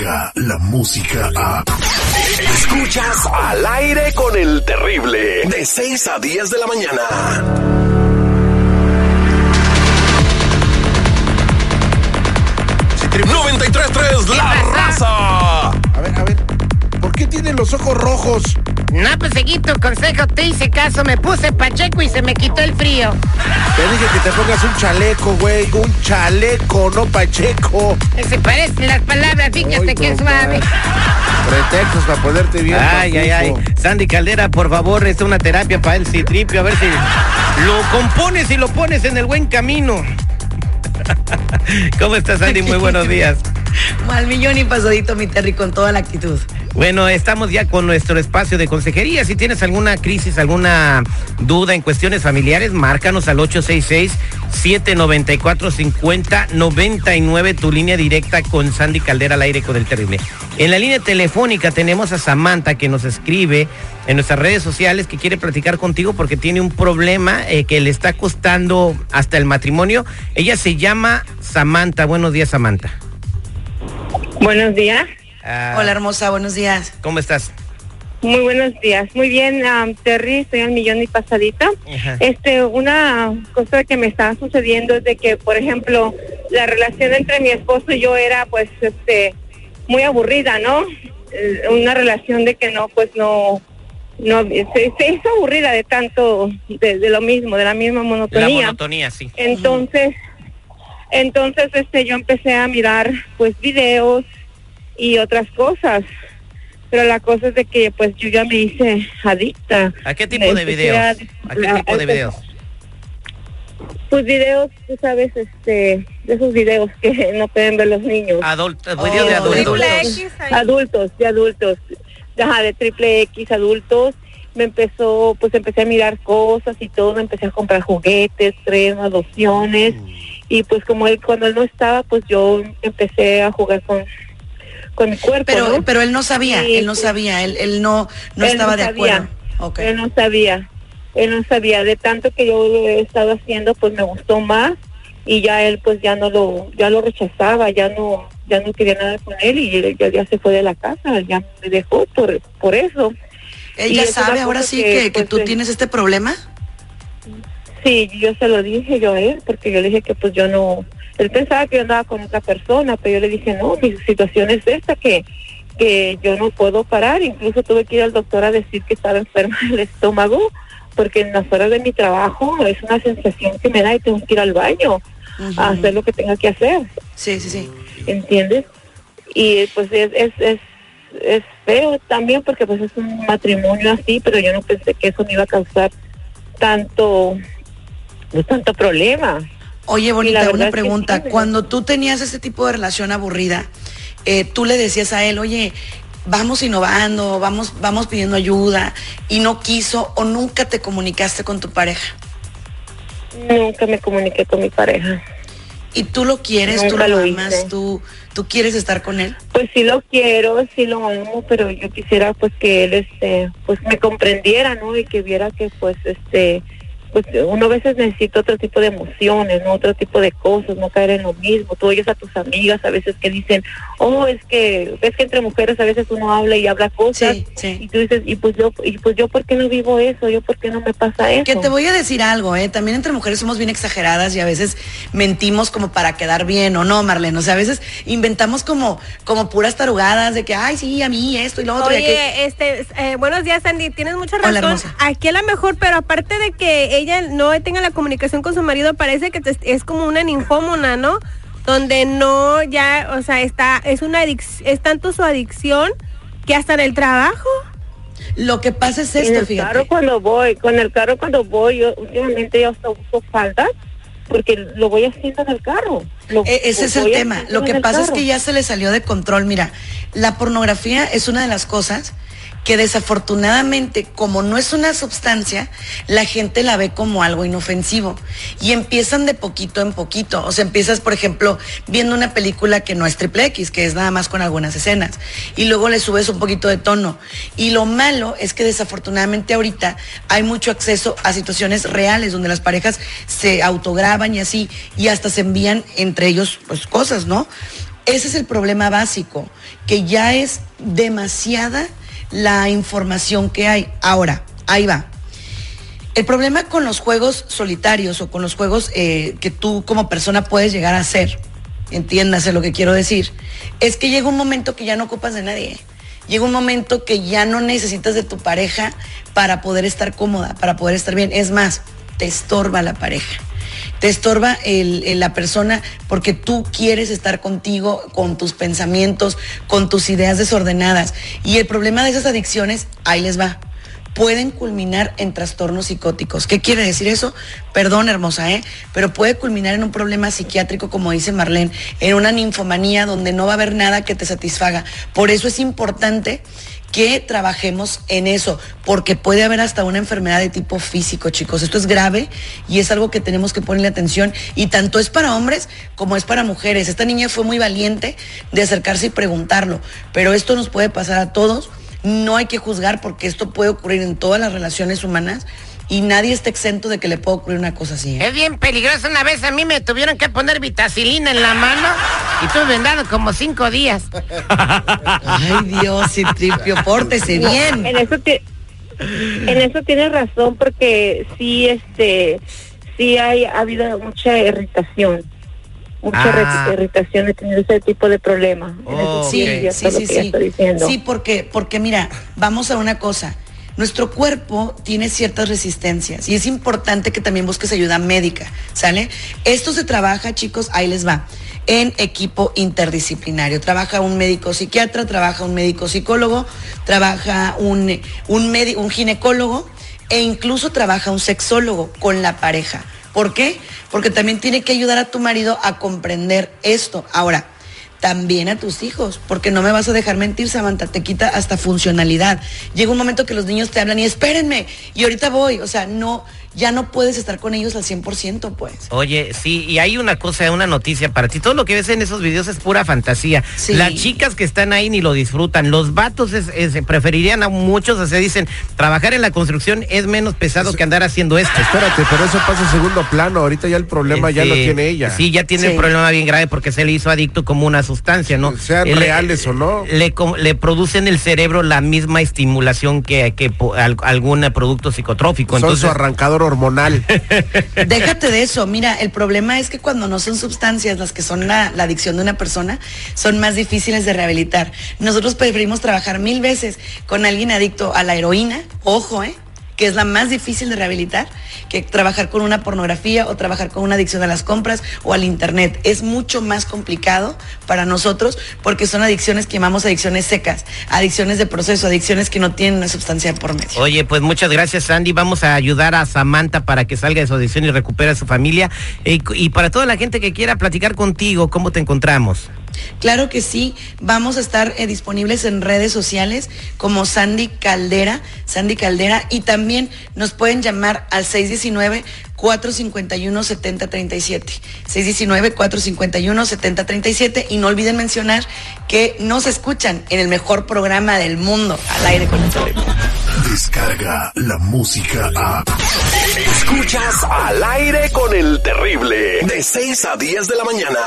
la música a... Escuchas al aire con el terrible. De 6 a 10 de la mañana. ¡93.3 La Raza! A ver, a ver. ¿Por qué tienen los ojos rojos? No, pues seguí tu consejo, te hice caso, me puse pacheco y se me quitó el frío. Te dije que te pongas un chaleco, güey. Un chaleco, no pacheco. Se parecen las palabras, fíjate Ay, que suave. Pretextos para ponerte bien. Ay, ay, ay. Sandy Caldera, por favor, es una terapia para el citripio. A ver si lo compones y lo pones en el buen camino. ¿Cómo estás, Sandy? Muy buenos días. Al millón y pasadito, mi Terry, con toda la actitud. Bueno, estamos ya con nuestro espacio de consejería. Si tienes alguna crisis, alguna duda en cuestiones familiares, márcanos al 866-794-5099, tu línea directa con Sandy Caldera al aire con el terrible. En la línea telefónica tenemos a Samantha que nos escribe en nuestras redes sociales que quiere platicar contigo porque tiene un problema eh, que le está costando hasta el matrimonio. Ella se llama Samantha. Buenos días, Samantha. Buenos días. Ah, Hola, hermosa, buenos días. ¿Cómo estás? Muy buenos días. Muy bien, um, Terry, estoy al millón y pasadita. Ajá. Este, una cosa que me está sucediendo es de que, por ejemplo, la relación entre mi esposo y yo era, pues, este, muy aburrida, ¿no? Eh, Una relación de que no, pues, no, no, se, se hizo aburrida de tanto, de, de lo mismo, de la misma La monotonía. monotonía, sí. Entonces, entonces este yo empecé a mirar pues videos y otras cosas. Pero la cosa es de que pues yo ya me hice adicta. ¿A qué tipo de videos? a- ¿A qué tipo de a- videos? Pues videos, tú sabes, este, de esos videos que no pueden ver los niños. Adultos, Oh, videos de adultos. triple adultos, de adultos, ajá, de triple X adultos. Me empezó, pues empecé a mirar cosas y todo, empecé a comprar juguetes, cremas, lociones. Y pues como él, cuando él no estaba, pues yo empecé a jugar con, con mi cuerpo. Pero, ¿no? pero él no sabía, él no sí. sabía, él, él no, no Él estaba no de sabía. acuerdo. Ok. Él no sabía, él no sabía. De tanto que yo lo he estado haciendo, pues me gustó más y ya él pues ya no lo, ya lo rechazaba, ya no, ya no quería nada con él y él ya, ya se fue de la casa, ya me dejó por, por eso. ¿Él y ya es una sabe ahora sí que, que, que pues, tú tienes este problema? Sí, yo se lo dije yo a él, porque yo le dije que pues yo no, él pensaba que yo andaba con otra persona, pero yo le dije, no, mi situación es esta, que, que yo no puedo parar, incluso tuve que ir al doctor a decir que estaba enferma del estómago, porque en las horas de mi trabajo es una sensación que me da y tengo que ir al baño a hacer lo que tenga que hacer, Sí, sí, sí. ¿entiendes? Y pues es, es, es, es feo también porque pues es un matrimonio así, pero yo no pensé que eso me iba a causar tanto, pues, tanto problema. Oye, bonita, una es que pregunta. sí, Cuando tú tenías ese tipo de relación aburrida, eh, tú le decías a él, oye, vamos innovando, vamos, vamos pidiendo ayuda, y no quiso o nunca te comunicaste con tu pareja. Nunca me comuniqué con mi pareja. Y tú lo quieres, tú Nunca lo, lo amas, tú, tú quieres estar con él. Pues sí lo quiero, sí lo amo, pero yo quisiera pues que él este pues me comprendiera, ¿no? Y que viera que pues este pues uno a veces necesita otro tipo de emociones, ¿no? Otro tipo de cosas, no caer en lo mismo. Tú oyes a tus amigas a veces que dicen, oh, es que, ves que entre mujeres a veces uno habla y habla cosas. Sí, sí. Y tú dices, y pues yo, y pues yo, ¿por qué no vivo eso? ¿Yo por qué no me pasa eso? Que te voy a decir algo, ¿eh? También entre mujeres somos bien exageradas y a veces mentimos como para quedar bien o no, Marlene. O sea, a veces inventamos como, como puras tarugadas de que, ay, sí, a mí esto y lo otro. y aquello. Oye, este, eh, buenos días, Sandy. Tienes mucha Hola, razón. hermosa. Aquí a lo mejor, pero aparte de que ella no tenga la comunicación con su marido, parece que te- es como una ninfómona, ¿no? Donde no ya, o sea, está, es una es tanto su adicción que hasta en el trabajo. Lo que pasa es en esto, el fíjate. carro cuando voy, con el carro cuando voy, yo últimamente yo hasta uso faldas porque lo voy haciendo en el carro. Lo- E- ese es el tema. Lo en que pasa es carro. que ya se le salió de control. Mira, la pornografía es una de las cosas que desafortunadamente, como no es una sustancia, la gente la ve como algo inofensivo y empiezan de poquito en poquito. O sea, empiezas, por ejemplo, viendo una película que no es triple X, que es nada más con algunas escenas, y luego le subes un poquito de tono. Y lo malo es que desafortunadamente ahorita hay mucho acceso a situaciones reales donde las parejas se autograban y así, y hasta se envían entre ellos pues cosas, ¿no? Ese es el problema básico, que ya es demasiada la información que hay. Ahora, ahí va. El problema con los juegos solitarios o con los juegos eh, que tú como persona puedes llegar a hacer, entiéndase lo que quiero decir, es que llega un momento que ya no ocupas de nadie. Llega un momento que ya no necesitas de tu pareja para poder estar cómoda, para poder estar bien. Es más, te estorba la pareja. Te estorba la persona porque tú quieres estar contigo, con tus pensamientos, con tus ideas desordenadas. Y el problema de esas adicciones, ahí les va pueden culminar en trastornos psicóticos. ¿Qué quiere decir eso? Perdón, hermosa, ¿eh? Pero puede culminar en un problema psiquiátrico, como dice Marlene, en una ninfomanía donde no va a haber nada que te satisfaga. Por eso es importante que trabajemos en eso, porque puede haber hasta una enfermedad de tipo físico, chicos. Esto es grave y es algo que tenemos que ponerle atención y tanto es para hombres como es para mujeres. Esta niña fue muy valiente de acercarse y preguntarlo, pero esto nos puede pasar a todos no hay que juzgar porque esto puede ocurrir en todas las relaciones humanas y nadie está exento de que le pueda ocurrir una cosa así. ¿eh? Es bien peligroso. Una vez a mí me tuvieron que poner vitacilina en la mano y estuve vendado como cinco días. Ay, Dios, Citripio, pórtese No, bien. En eso, en eso tienes razón porque sí, este, sí hay, ha habido mucha irritación. Mucha Ah. irri- irritación he tenido ese tipo de problemas. En eso Oh, Sí, sí, sí, sí, sí. estoy diciendo. Sí, porque, porque mira, vamos a una cosa. Nuestro cuerpo tiene ciertas resistencias y es importante que también busques ayuda médica, ¿sale? Esto se trabaja, chicos, ahí les va, en equipo interdisciplinario. Trabaja un médico psiquiatra, trabaja un médico psicólogo, trabaja un, un, un ginecólogo e incluso trabaja un sexólogo con la pareja. ¿Por qué? Porque también tiene que ayudar a tu marido a comprender esto. Ahora, también a tus hijos, porque no me vas a dejar mentir, Samantha, te quita hasta funcionalidad. Llega un momento que los niños te hablan y espérenme, y ahorita voy, o sea, no, ya no puedes estar con ellos al 100%, pues. Oye, sí, y hay una cosa, una noticia para ti. Todo lo que ves en esos videos es pura fantasía. Sí. Las chicas que están ahí ni lo disfrutan. Los vatos es- es- preferirían a muchos, o sea, dicen, trabajar en la construcción es menos pesado que andar haciendo esto. Espérate, pero eso pasa en segundo plano. Ahorita ya el problema ya lo Este, tiene ella. Sí, ya tiene Sí. un problema bien grave porque se le hizo adicto como una sustancia, ¿no? Sean Eh, le- reales o no. Le, co- le produce en el cerebro la misma estimulación que, que algún producto psicotrófico. Son Entonces, su arrancador hormonal. Déjate de eso, mira, el problema es que cuando no son sustancias las que son la, la adicción de una persona, son más difíciles de rehabilitar. Nosotros preferimos trabajar mil veces con alguien adicto a la heroína, ojo, ¿eh? Que es la más difícil de rehabilitar, que trabajar con una pornografía o trabajar con una adicción a las compras o al internet. Es mucho más complicado para nosotros porque son adicciones que llamamos adicciones secas, adicciones de proceso, adicciones que no tienen una sustancia por medio. Oye, pues muchas gracias, Sandy. Vamos a ayudar a Samantha para que salga de su adicción y recupere a su familia. Y, y para toda la gente que quiera platicar contigo, ¿cómo te encontramos? Claro que sí, vamos a estar eh, disponibles en redes sociales como Sandy Caldera, Sandy Caldera, y también nos pueden llamar al 619 451 7037. 619 451 7037 y no olviden mencionar que nos escuchan en el mejor programa del mundo, al aire con el terrible. Descarga la música a. Escuchas al aire con el terrible. De 6 a 10 de la mañana.